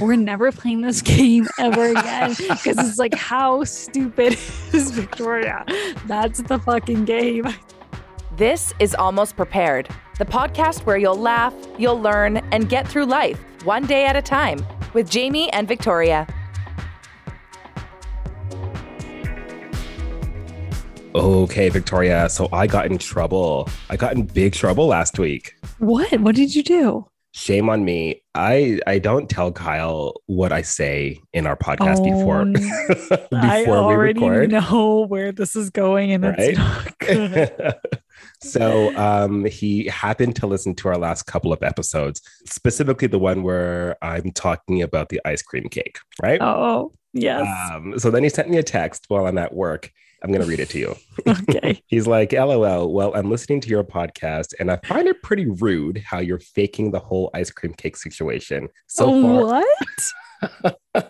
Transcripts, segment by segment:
we're never playing this game ever again because it's like, how stupid is Victoria? That's the fucking game. This is Almost Prepared, the podcast where you'll laugh, you'll learn, and get through life one day at a time with Jamie and Victoria. Okay, Victoria. So I got in trouble. I got in big trouble last week. What? What did you do? Shame on me. I I don't tell Kyle what I say in our podcast Oh, before before I we already record. know where this is going, and Right? it's not good. so um he happened to listen to our last couple of episodes, specifically the one where I'm talking about the ice cream cake, right? oh, yes. Um, so then he sent me a text while I'm at work. I'm gonna read it to you. okay. He's like, LOL. Well, I'm listening to your podcast and I find it pretty rude how you're faking the whole ice cream cake situation. So far, what?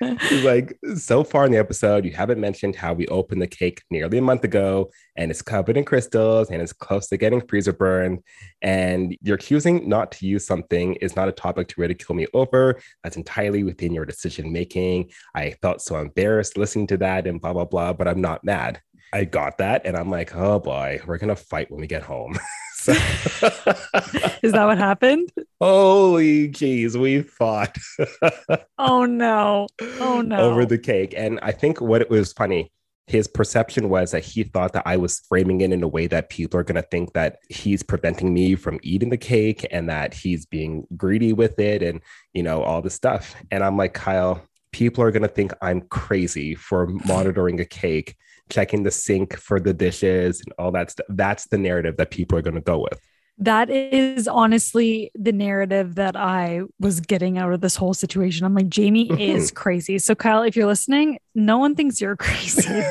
like, so far in the episode, you haven't mentioned how we opened the cake nearly a month ago and it's covered in crystals and it's close to getting freezer burned. And you're accusing not to use something is not a topic to ridicule me over. That's entirely within your decision making. I felt so embarrassed listening to that and blah, blah, blah, but I'm not mad. I got that and I'm like, oh boy, we're going to fight when we get home. so, Is that what happened? holy jeez, we fought. Oh no. Oh no. over the cake. And I think what it was funny, his perception was that he thought that I was framing it in a way that people are going to think that he's preventing me from eating the cake and that he's being greedy with it and, you know, all this stuff. And I'm like, Kyle, people are going to think I'm crazy for monitoring a cake, checking the sink for the dishes and all that stuff. That's the narrative that people are going to go with. That is honestly the narrative that I was getting out of this whole situation. I'm like, Jamie is crazy. So, Kyle, if you're listening, no one thinks you're crazy.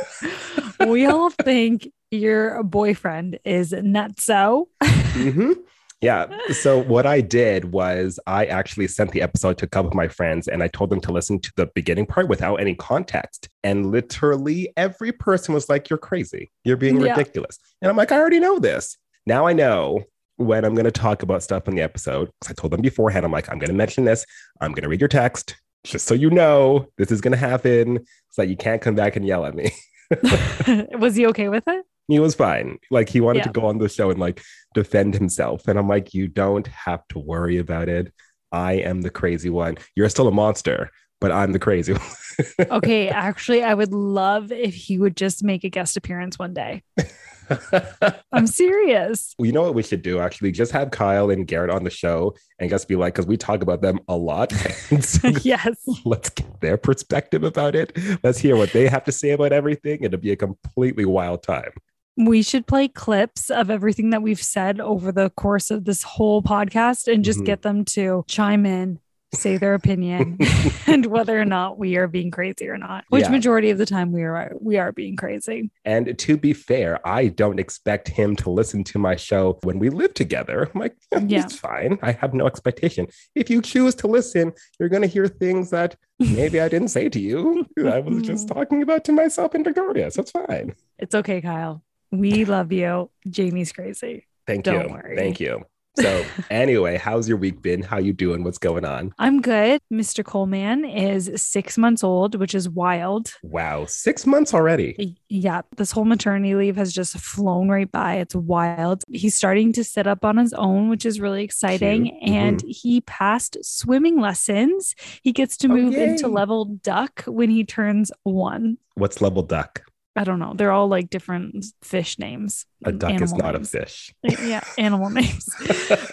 we all think your boyfriend is nutso. hmm Yeah. So what I did was I actually sent the episode to a couple of my friends and I told them to listen to the beginning part without any context. And literally every person was like, You're crazy. You're being Yeah. ridiculous. And I'm like, I already know this. Now I know when I'm going to talk about stuff in the episode. Because I told them beforehand, I'm like, I'm going to mention this. I'm going to read your text just so you know this is going to happen so that you can't come back and yell at me. was he okay with it? He was fine. Like he wanted Yeah. to go on the show and like defend himself. And I'm like, you don't have to worry about it. I am the crazy one. You're still a monster, but I'm the crazy one. Okay, actually, I would love if he would just make a guest appearance one day. I'm serious. Well, you know what we should do actually? Just have Kyle and Garrett on the show and just be like, because we talk about them a lot. So yes. let's get their perspective about it. Let's hear what they have to say about everything. It'll be a completely wild time. We should play clips of everything that we've said over the course of this whole podcast and just Mhm. get them to chime in, say their opinion, and whether or not we are being crazy or not. Which Yeah. majority of the time we are we are being crazy. And to be fair, I don't expect him to listen to my show when we live together. I'm like, yeah, Yeah. it's fine. I have no expectation. If you choose to listen, you're going to hear things that maybe I didn't say to you. I was just talking about to myself and Victoria. So it's fine. It's okay, Kyle. We love you. Jamie's crazy. Thank Don't you. worry. Thank you. So anyway, how's your week been? How you doing? What's going on? I'm good. Mr. Coleman is six months old, which is wild. Wow, six months already. Yeah, this whole maternity leave has just flown right by. It's wild. He's starting to sit up on his own, which is really exciting. Mm-hmm. And he passed swimming lessons. He gets to Oh, move into level duck when he turns one. What's level duck? I don't know. They're all like different fish names. A duck is not names. a fish. Yeah, animal names.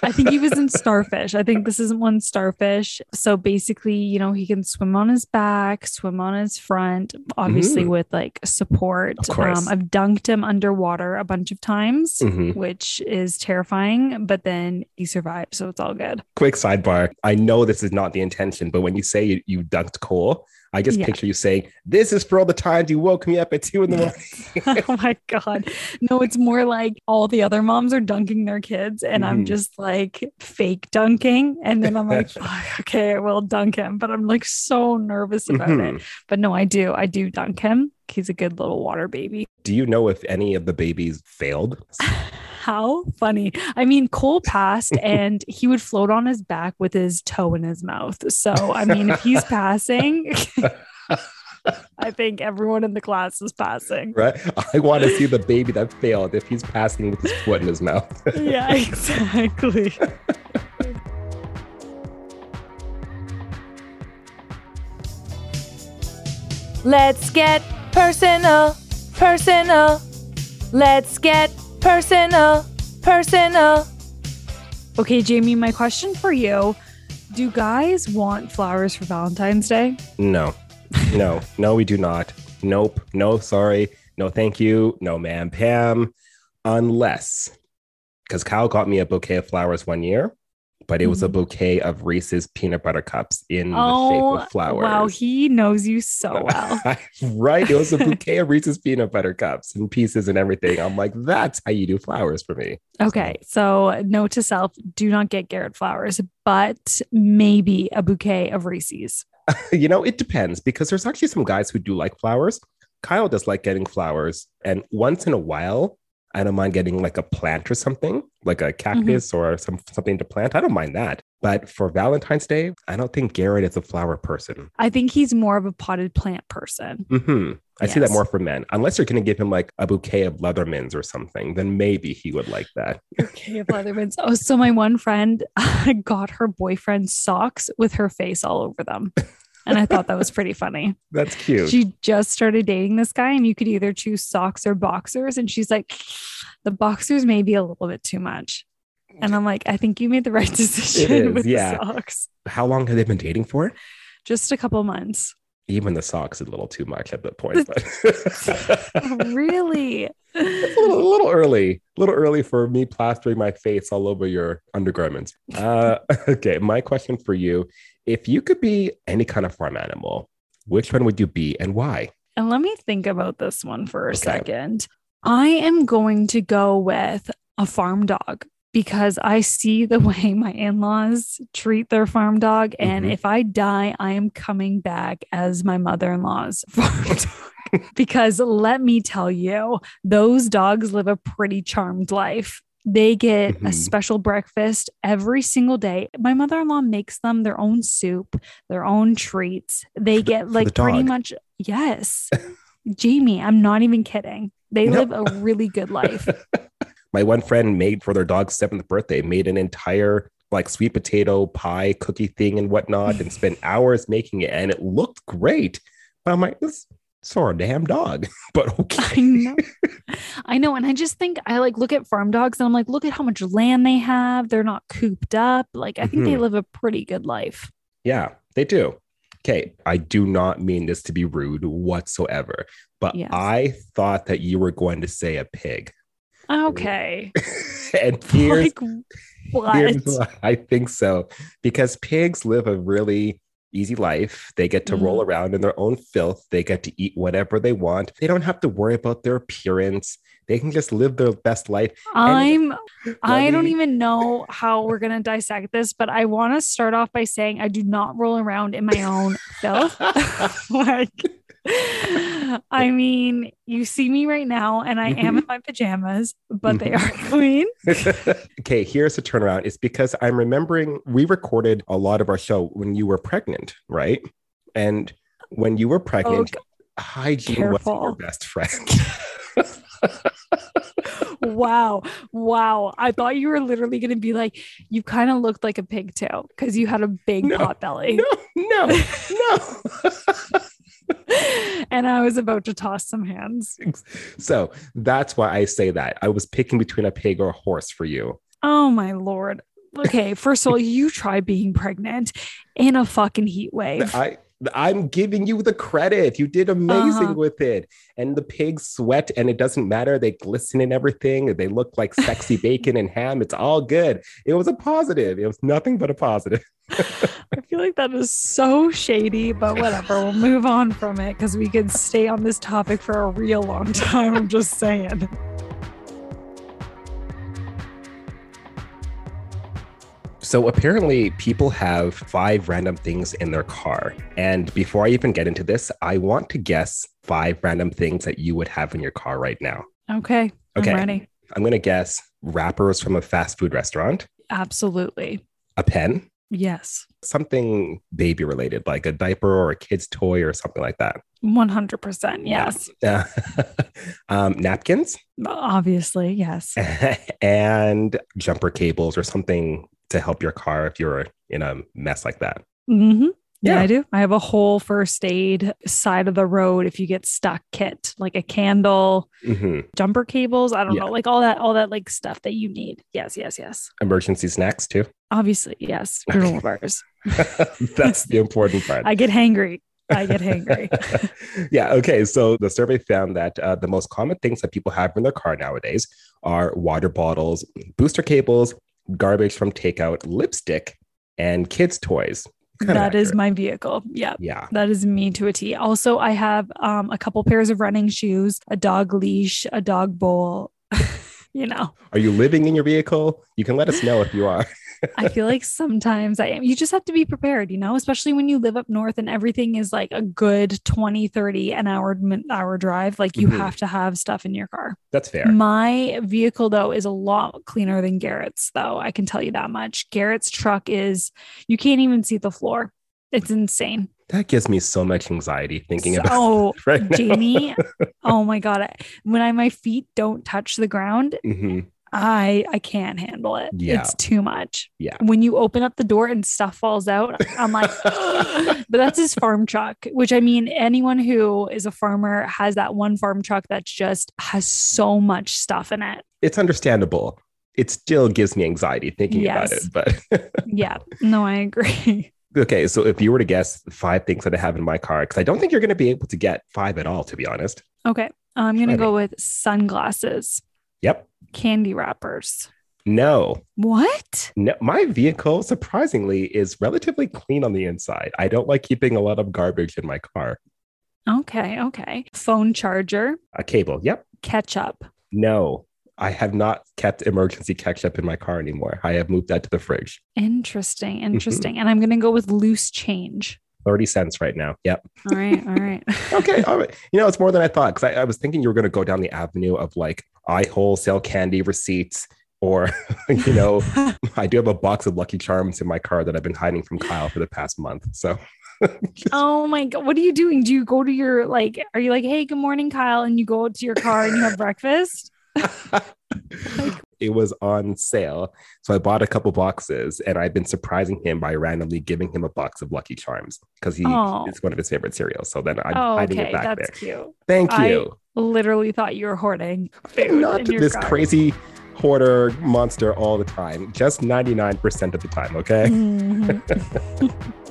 I think he was in starfish. I think this isn't one starfish. So basically, you know, he can swim on his back, swim on his front, obviously Mm. with like support. Of course. Um, I've dunked him underwater a bunch of times, Mhm. which is terrifying, but then he survived. So it's all good. quick sidebar. I know this is not the intention, but when you say you, you dunked Cole, I just Yeah. picture you saying, This is for all the times you woke me up at two in the morning. oh my God. No, it's more like all the other moms are dunking their kids, and I'm Mhm. just like fake dunking. And then I'm like, "Fuck, okay, I will dunk him. But I'm like so nervous about it. Mhm. But no, I do. I do dunk him. He's a good little water baby. Do you know if any of the babies failed? How funny. I mean, Cole passed and he would float on his back with his toe in his mouth. So, I mean, if he's passing, I think everyone in the class is passing. Right? I want to see the baby that failed if he's passing with his foot in his mouth. yeah, exactly. Let's get personal, personal. Let's get personal, personal. Okay, Jamie, my question for you Do guys want flowers for Valentine's Day? No, no, no, we do not. Nope. No, sorry. No, thank you. No, ma'am, Pam. Unless, because Kyle got me a bouquet of flowers one year, but it was a Mhm. bouquet of Reese's peanut butter cups in the Oh, shape of flowers. wow, he knows you so well. right? It was a bouquet of Reese's peanut butter cups and pieces and everything. I'm like, that's how you do flowers for me. Okay, so note to self do not get Garrett flowers, but maybe a bouquet of Reese's. you know, it depends because there's actually some guys who do like flowers. Kyle does like getting flowers. And once in a while, I don't mind getting like a plant or something, like a cactus or some something to plant. I don't mind that. But for Valentine's Day, I don't think Garrett is a flower person. I think he's more of a potted plant person. hmm I see that more for men. Unless you're going to give him like a bouquet of Leathermans or something, then maybe he would like that. Okay, of Leathermans. Oh, so my one friend got her boyfriend socks with her face all over them. And I thought that was pretty funny. That's cute. She just started dating this guy, and you could either choose socks or boxers. And she's like, the boxers may be a little bit too much. And I'm like, I think you made the right decision is, with yeah. the socks. How long have they been dating for? Just a couple months. Even the socks a little too much at that point. But really? It's a little, a little early, a little early for me plastering my face all over your undergarments. Uh, okay, my question for you: If you could be any kind of farm animal, which one would you be, and why? And let me think about this one for a Okay. second. I am going to go with a farm dog because I see the way my in laws treat their farm dog. And Mhm. if I die, I am coming back as my mother in law's farm dog. because let me tell you, those dogs live a pretty charmed life. They get a Mhm. special breakfast every single day. My mother in law makes them their own soup, their own treats. They get the like pretty much, yes. Jamie, I'm not even kidding. They No. live a really good life. My one friend made for their dog's seventh birthday, made an entire like sweet potato pie cookie thing and whatnot, and spent hours making it, and it looked great. But I'm like, this for a damn dog, but I okay. know. I know. And I just think I like look at farm dogs and I'm like, look at how much land they have. They're not cooped up. Like, I think they Mhm. live a pretty good life. Yeah, they do. Okay, I do not mean this to be rude whatsoever, but Yes. I thought that you were going to say a pig. Okay. and here's, like, what? here's why I think so. Because pigs live a really easy life. They get to roll mm. around in their own filth. They get to eat whatever they want. They don't have to worry about their appearance. They can just live their best life. I'm I don't even know how we're gonna dissect this, but I want to start off by saying I do not roll around in my own filth. like I mean, you see me right now and I am in my pajamas, but they are mm-hmm. clean. okay, here's the turnaround. It's because I'm remembering we recorded a lot of our show when you were pregnant, right? And when you were oh, pregnant, hygiene wasn't your best friend. Wow. Wow. I thought you were literally going to be like, you kind of looked like a pigtail because you had a big No, pot belly. no, no, no. and I was about to toss some hands. so that's why I say that. I was picking between a pig or a horse for you. Oh my lord. Okay, first of all, you try being pregnant in a fucking heat wave. I I'm giving you the credit. You did amazing Uh-huh. with it. And the pigs sweat and it doesn't matter. They glisten and everything. They look like sexy bacon and ham. It's all good. It was a positive. It was nothing but a positive. I feel like that is so shady, but whatever. We'll move on from it because we could stay on this topic for a real long time. I'm just saying. So apparently, people have five random things in their car. And before I even get into this, I want to guess five random things that you would have in your car right now. Okay. Okay. I'm ready. I'm going to guess wrappers from a fast food restaurant, Absolutely. a pen, Yes. something baby related, like a diaper or a kid's toy or something like that. 100%. Yes. Yeah. um, napkins Obviously. Yes. and jumper cables or something to help your car if you're in a mess like that. hmm Yeah, Yeah. I do. I have a whole first aid side of the road if you get stuck kit, like a candle, hmm jumper cables. I don't Yeah. know, like all that, all that like stuff that you need. Yes, yes, yes. Emergency snacks too. Obviously, yes. Granola bars. That's the important part. I get hangry. I get hangry. yeah. Okay. So the survey found that uh, the most common things that people have in their car nowadays are water bottles, booster cables, garbage from takeout, lipstick, and kids' toys. Kinda that is accurate. my vehicle. Yeah. Yeah. That is me to a T. Also, I have um, a couple pairs of running shoes, a dog leash, a dog bowl. you know, Are you living in your vehicle? You can let us know if you are. I feel like sometimes I am. You just have to be prepared, you know, especially when you live up north and everything is like a good 20, 30 an hour, hour drive. Like you Mhm. have to have stuff in your car. That's fair. My vehicle, though, is a lot cleaner than Garrett's, though. I can tell you that much. Garrett's truck is, you can't even see the floor. It's insane. That gives me so much anxiety thinking about So, it right now. Jamie, oh my God. When I, my feet don't touch the ground, Mhm. I I can't handle it. Yeah. It's too much. Yeah. When you open up the door and stuff falls out, I'm like, but that's his farm truck, which I mean, anyone who is a farmer has that one farm truck that's just has so much stuff in it. It's understandable. It still gives me anxiety thinking about it. But Yeah. No, I agree. okay, so if you were to guess five things that I have in my car, because I don't think you're going to be able to get five at all, to be honest. Okay. I'm going to go with sunglasses, Yep. candy wrappers. No, What? no. My vehicle, surprisingly, is relatively clean on the inside. I don't like keeping a lot of garbage in my car. Okay. Okay. Phone charger, A cable. Yep. ketchup. No, I have not kept emergency ketchup in my car anymore. I have moved that to the fridge. Interesting. Mm-hmm. Interesting. And I'm going to go with loose change. 30 cents right now. Yep. All right. All right. okay, all right. You know, it's more than I thought because I, I was thinking you were going to go down the avenue of like I wholesale candy receipts, or you know, I do have a box of Lucky Charms in my car that I've been hiding from Kyle for the past month. So Oh my god, what are you doing? Do you go to your like are you like, "Hey, good morning, Kyle," and you go to your car and you have breakfast? It was on sale, so I bought a couple boxes, and I've been surprising him by randomly giving him a box of Lucky Charms because he Oh. it's one of his favorite cereals. So then I'm oh, hiding okay, it back that's there. cute. Thank I- you. Literally thought you were hoarding food Not this car. crazy hoarder monster all the time. Just 99% of the time, okay? Mhm.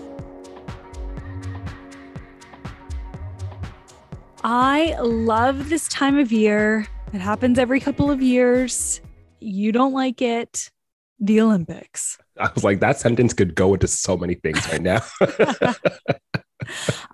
I love this time of year. It happens every couple of years. You don't like it. The Olympics. I was like, that sentence could go into so many things right now.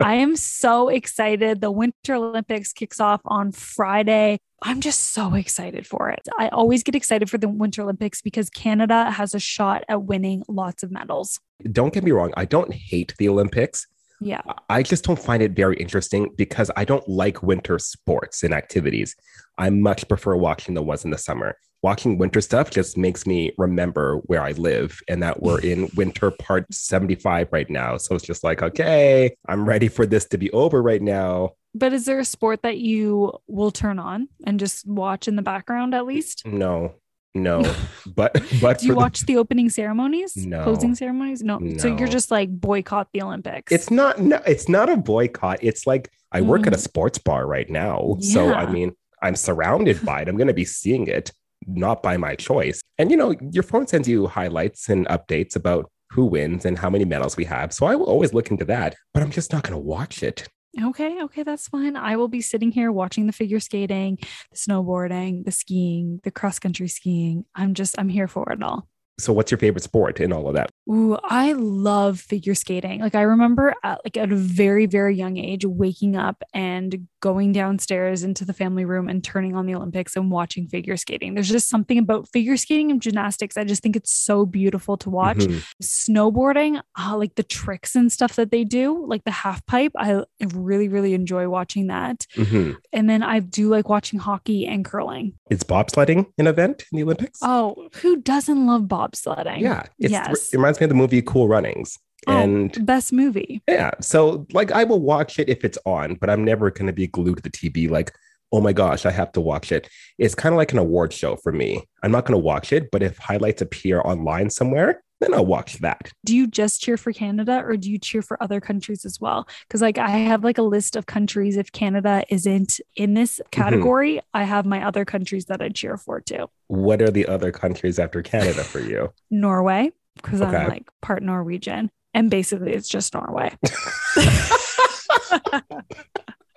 I am so excited. The Winter Olympics kicks off on Friday. I'm just so excited for it. I always get excited for the Winter Olympics because Canada has a shot at winning lots of medals. don't get me wrong, I don't hate the Olympics. Yeah. I just don't find it very interesting because I don't like winter sports and activities. I much prefer watching the ones in the summer. Watching winter stuff just makes me remember where I live and that we're in winter part 75 right now. So it's just like, okay, I'm ready for this to be over right now. But is there a sport that you will turn on and just watch in the background at least? No, no. But, but Do you for the- watch the opening ceremonies? No. Closing ceremonies? No. So you're just like boycott the Olympics. it's not no, it's not a boycott it's like i work at a Mm. sports bar right now so i mean i'm surrounded by it i'm going to be seeing it not by my choice and you know your phone sends you highlights and updates about who wins and how many medals we have so i will always look into that but i'm just not going to watch it Okay, okay, that's fine. I will be sitting here watching the figure skating, the snowboarding, the skiing, the cross country skiing. I'm just, I'm here for it all. So, what's your favorite sport in all of that? Ooh, I love figure skating. Like I remember at like at a very, very young age, waking up and going downstairs into the family room and turning on the Olympics and watching figure skating. There's just something about figure skating and gymnastics. I just think it's so beautiful to watch. Mhm. Snowboarding, uh, like the tricks and stuff that they do, like the half pipe. I really, really enjoy watching that. Mhm. And then I do like watching hockey and curling. Is bobsledding an event in the Olympics? Oh, who doesn't love bobsledding? yeah. It's, yes. It reminds me of the movie Cool Runnings. Oh, And best movie. yeah, so like I will watch it if it's on, but I'm never going to be glued to the TV like, oh my gosh, I have to watch it. It's kind of like an award show for me. I'm not going to watch it, but if highlights appear online somewhere, then I'll watch that. do you just cheer for Canada or do you cheer for other countries as well? Because like I have like a list of countries. If Canada isn't in this mm-hmm. category, I have my other countries that I cheer for too. What are the other countries after Canada for you? Norway, because Okay. I'm like part Norwegian. And basically it's just Norway.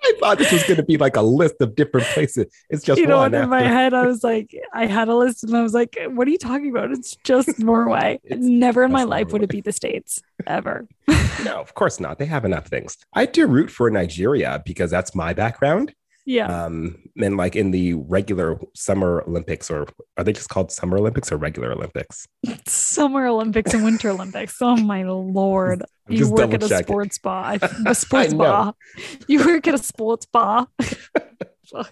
I thought this was going to be like a list of different places. It's just you know, one. and in my head, I was like, I had a list and I was like, what are you talking about? It's just Norway. It's Never in my life would it be the States ever. no, of course not. They have enough things. I do root for Nigeria because that's my background. Yeah. Um, and like in the regular Summer Olympics, or are they just called Summer Olympics or regular Olympics? Summer Olympics and Winter Olympics. Oh my lord. I'm You work at a sports bar. A sports bar. You work at a sports bar.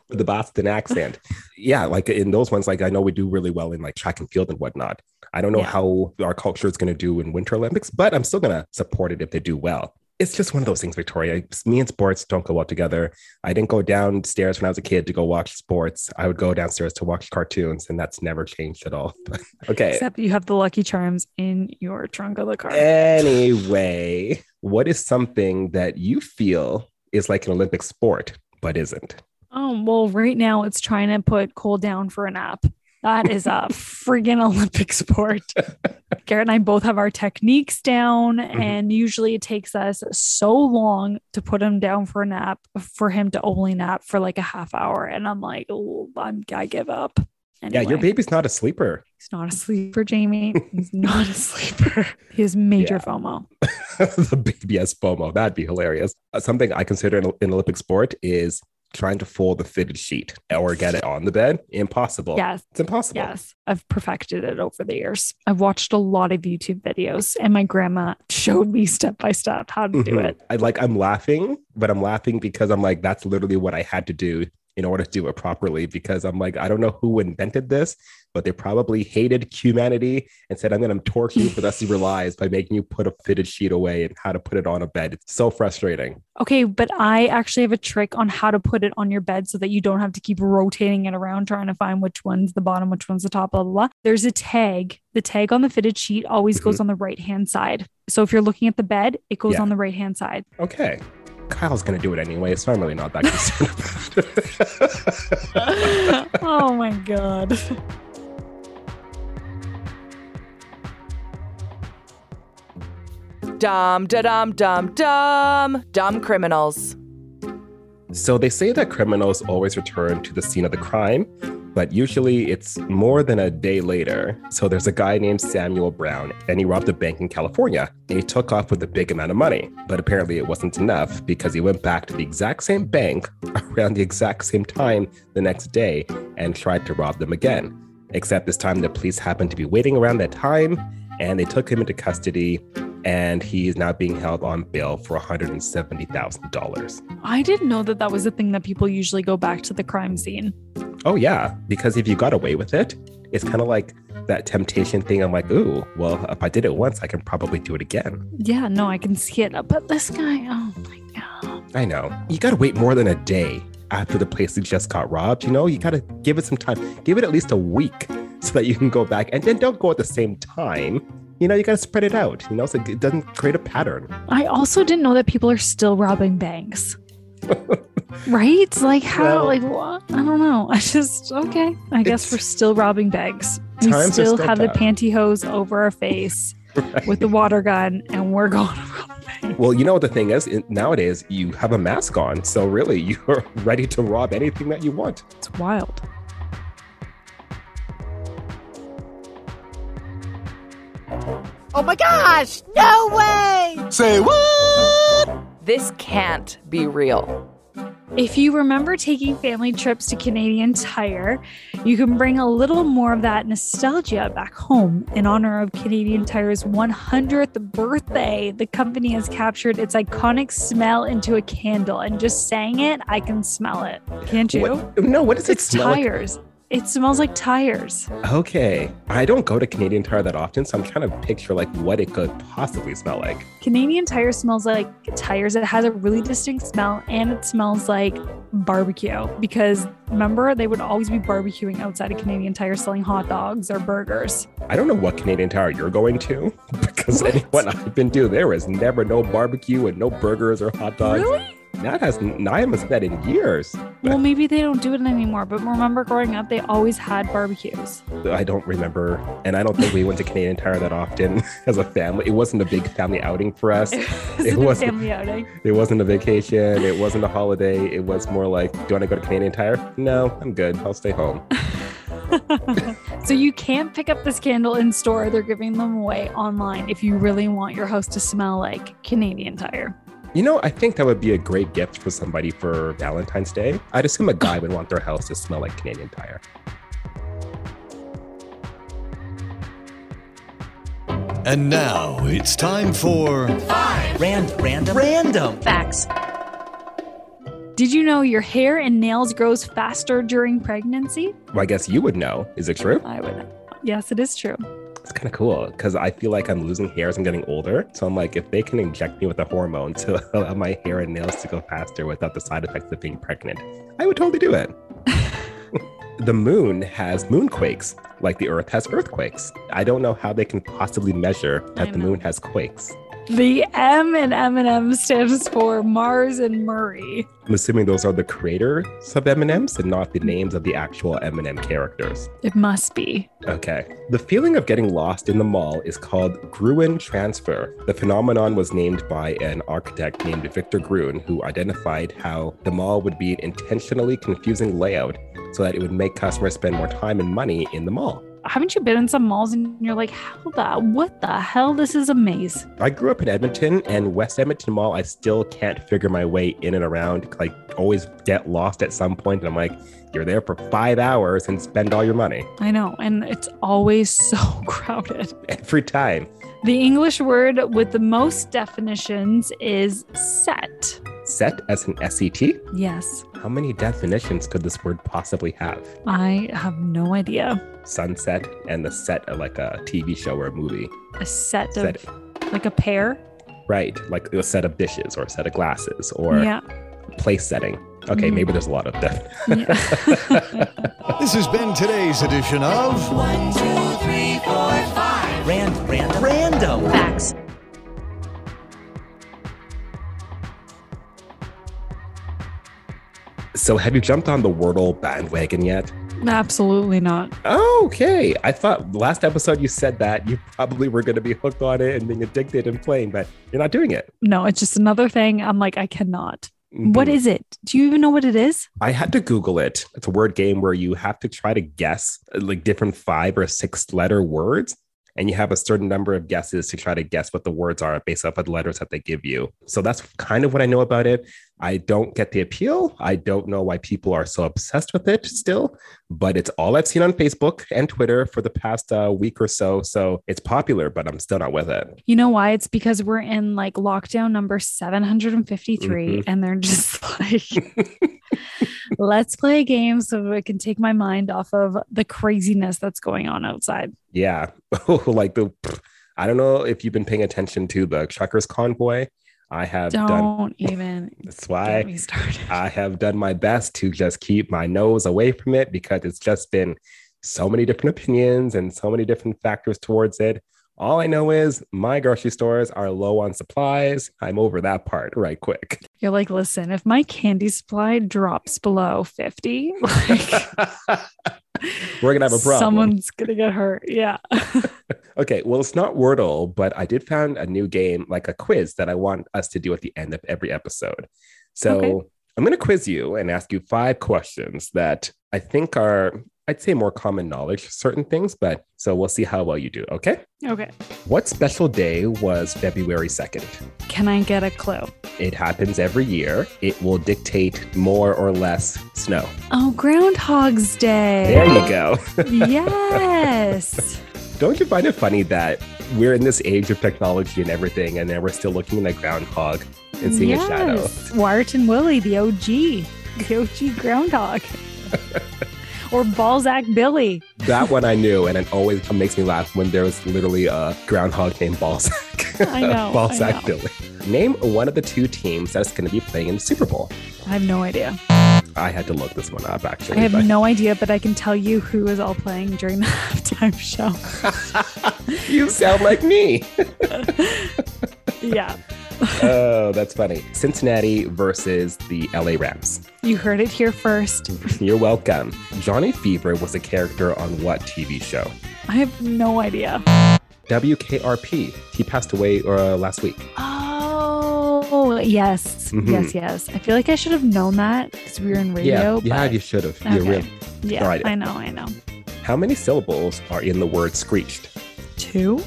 the Boston accent. yeah, like in those ones, like I know we do really well in like track and field and whatnot. I don't know Yeah. how our culture is going to do in Winter Olympics, but I'm still going to support it if they do well. It's just one of those things, Victoria. Me and sports don't go well together. I didn't go downstairs when I was a kid to go watch sports. I would go downstairs to watch cartoons, and that's never changed at all. Okay. Except you have the Lucky Charms in your trunk of the car. Anyway, what is something that you feel is like an Olympic sport but isn't? Oh, well, right now it's trying to put Cole down for a nap. That is a friggin' Olympic sport. Garrett and I both have our techniques down, and usually it takes us so long to put him down for a nap for him to only nap for like a half hour. And I'm like, oh, I'm, I give up. Yeah, your baby's not a sleeper. He's not a sleeper, Jamie. He's not a sleeper. He has major Yeah. FOMO. the has FOMO. That'd be hilarious. Uh, something I consider an, an Olympic sport is trying to fold the fitted sheet or get it on the bed. Impossible. Yes. It's impossible. Yes, I've perfected it over the years. I've watched a lot of YouTube videos, and my grandma showed me step by step how to do Mhm. it. I like I'm laughing, but I'm laughing because I'm like, that's literally what I had to do in order to do it properly. Because I'm like, I don't know who invented this, but they probably hated humanity and said, I'm going to torture you for the rest of your lives by making you put a fitted sheet away and how to put it on a bed. It's so frustrating. Okay, but I actually have a trick on how to put it on your bed so that you don't have to keep rotating it around trying to find which one's the bottom, which one's the top, blah, blah, blah. There's a tag. The tag on the fitted sheet always goes mm-hmm. on the right hand side. So if you're looking at the bed, it goes Yeah. on the right hand side. Okay. Kyle's going to do it anyway, so I'm really not that concerned about it. oh my God. Dumb, da dum dumb, dum. Dumb criminals. So they say that criminals always return to the scene of the crime, but usually it's more than a day later. So there's a guy named Samuel Brown, and he robbed a bank in California, and he took off with a big amount of money. But apparently it wasn't enough because he went back to the exact same bank around the exact same time the next day and tried to rob them again. Except this time the police happened to be waiting around that time, and they took him into custody, and he is now being held on bail for $170,000. I didn't know that that was a thing that people usually go back to the crime scene. Oh yeah, because if you got away with it, it's kind of like that temptation thing. I'm like, ooh, well, if I did it once, I can probably do it again. Yeah, no, I can see it. But this guy, oh my God. I know. You got to wait more than a day after the place you just got robbed. You know, you got to give it some time. Give it at least a week so that you can go back, and then don't go at the same time. You know, you got to spread it out. You know, so it doesn't create a pattern. I also didn't know that people are still robbing banks. right? Like how? Well- like what? I don't know. I just okay. I guess we're still robbing banks. We still still have the pantyhose over our face Right? with the water gun, and we're going to rob a bank. Well, you know what the thing is? In- Nowadays, you have a mask on, so really, you're ready to rob anything that you want. It's wild. Oh my gosh! No way! Say what? This can't be real. If you remember taking family trips to Canadian Tire, you can bring a little more of that nostalgia back home. In honor of Canadian Tire's 100th birthday, the company has captured its iconic smell into a candle and just saying it, I can smell it. Can't you? What- no, what does it It's smell like? It smells like tires. Okay. I don't go to Canadian Tire that often, so I'm trying to picture like what it could possibly smell like. Canadian Tire smells like tires. It has a really distinct smell and it smells like barbecue because remember, they would always be barbecuing outside of Canadian Tire selling hot dogs or burgers. I don't know what Canadian Tire you're going to because What? anyone I've been to, there is never no barbecue and no burgers or hot dogs. Really? That has I haven't that in years. Well, maybe they don't do it anymore, but remember growing up, they always had barbecues. I don't remember, and I don't think we went to Canadian Tire that often as a family. It wasn't a big family outing for us. It It wasn't a wasn't- family outing. It wasn't a vacation. It wasn't a holiday. It was more like, do you want to go to Canadian Tire? No, I'm good. I'll stay home. so you can't pick up this candle in store. They're giving them away online if you really want your house to smell like Canadian Tire. You know, I think that would be a great gift for somebody for Valentine's Day. I'd assume a guy would want their house to smell like Canadian Tire. And now it's time for Rand, random, random. Facts. Did you know your hair and nails grows faster during pregnancy? Well, I guess you would know. Is it true? I would. Yes, it is true. It's kind of cool because I feel like I'm losing hair as I'm getting older. So I'm like, if they can inject me with a hormone to allow my hair and nails to go faster without the side effects of being pregnant, I would totally do it. the moon has moonquakes, like the Earth has earthquakes. I don't know how they can possibly measure that the moon has quakes. The M and M&M stands for Mars and Murray. I'm assuming those are the creators of M&Ms and not the names of the actual M&M characters. It must be. Okay. The feeling of getting lost in the mall is called Gruen transfer. The phenomenon was named by an architect named Victor Gruen, who identified how the mall would be an intentionally confusing layout so that it would make customers spend more time and money in the mall. Haven't you been in some malls and you're like, how the, what the hell? This is a maze. I grew up in Edmonton and West Edmonton Mall. I still can't figure my way in and around. Like, always get lost at some point, And I'm like, you're there for five hours and spend all your money I know. And it's always so crowded. every time. The English word with the most definitions is set. Set as an SET? Yes. How many definitions could this word possibly have? I have no idea. Sunset and the set of like a TV show or a movie. A set of Set. like a pair. Right. Like a set of dishes or a set of glasses or yeah. place setting. Okay, Mhm. maybe there's a lot of them. yeah. This has been today's edition of One, two, three, four, five. Rand, random, random. Facts. So have you jumped on the Wordle bandwagon yet? Absolutely not. Okay. I thought last episode you said that you probably were going to be hooked on it and being addicted and playing, but you're not doing it. No, it's just another thing. I'm like, I cannot. What Mhm. is it? Do you even know what it is? I had to Google it. It's a word game where you have to try to guess like different five or six letter words. And you have a certain number of guesses to try to guess what the words are based off of the letters that they give you. So that's kind of what I know about it. I don't get the appeal. I don't know why people are so obsessed with it still, but it's all I've seen on Facebook and Twitter for the past uh, week or so. So it's popular, but I'm still not with it. You know why? It's because we're in like lockdown number 753 Mhm. and they're just like, let's play a game so I can take my mind off of the craziness that's going on outside. Yeah. like the, I don't know if you've been paying attention to the truckers convoy. I have done Don't even That's get why me started. I have done my best to just keep my nose away from it because it's just been so many different opinions and so many different factors towards it. All I know is my grocery stores are low on supplies. I'm over that part right quick. You're like, listen, if my candy supply drops below 50, like We're going to have a problem. someone's going to get hurt. Yeah. Okay, well, it's not Wordle, but I did found a new game, like a quiz that I want us to do at the end of every episode. So Okay. I'm going to quiz you and ask you five questions that I think are I'd say more common knowledge, certain things, but so we'll see how well you do. Okay. Okay. What special day was February 2nd? Can I get a clue? It happens every year. It will dictate more or less snow. Oh, Groundhog's Day. There you go. yes. Don't you find it funny that we're in this age of technology and everything, and then we're still looking at a groundhog and seeing a shadow? Yes. Wiarton Willie, the OG, the OG groundhog. or Balzac Billy. That one I knew, and it always makes me laugh when there's literally a groundhog named Balzac. I know, I Balzac know. Billy. Name one of the two teams that's going to be playing in the Super Bowl. I have no idea. I had to look this one up actually. I have but- no idea, but I can tell you who is all playing during the halftime show. you sound like me. yeah. oh, that's funny. Cincinnati versus the LA Rams. You heard it here first. You're welcome. Johnny Fever was a character on what TV show? I have no idea. WKRP. He passed away uh, last week. Oh, yes. Mhm. Yes, yes. I feel like I should have known that because we were in radio. yeah, yeah, you should have. You're Okay. real. yeah idea. I know, I know. How many syllables are in the word screeched? Two?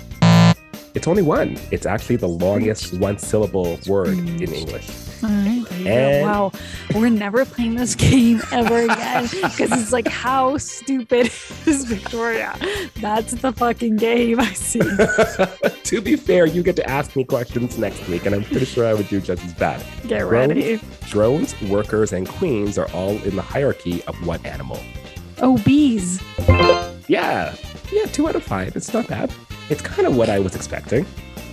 It's only one. It's actually the longest one syllable word in English. All right. And- Wow. We're never playing this game ever again because it's like, how stupid is Victoria? That's the fucking game I see. to be fair, you get to ask me questions next week, and I'm pretty sure I would do just as bad. Get Drones, ready. drones, workers, and queens are all in the hierarchy of what animal? Oh, bees. Yeah, yeah, two out of five. It's not bad. It's kind of what I was expecting,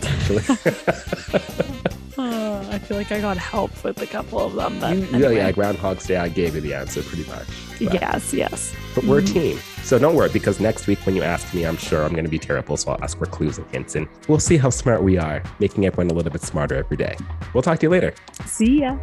actually. Uh, I feel like I got help with a couple of them. But You- anyway. Yeah, Groundhog's Day, I gave you the answer pretty much. But, Yes, yes. but we're a team. So don't worry, because next week when you ask me, I'm sure I'm going to be terrible. So I'll ask for clues and hints, and we'll see how smart we are, making everyone a little bit smarter every day. We'll talk to you later. See ya.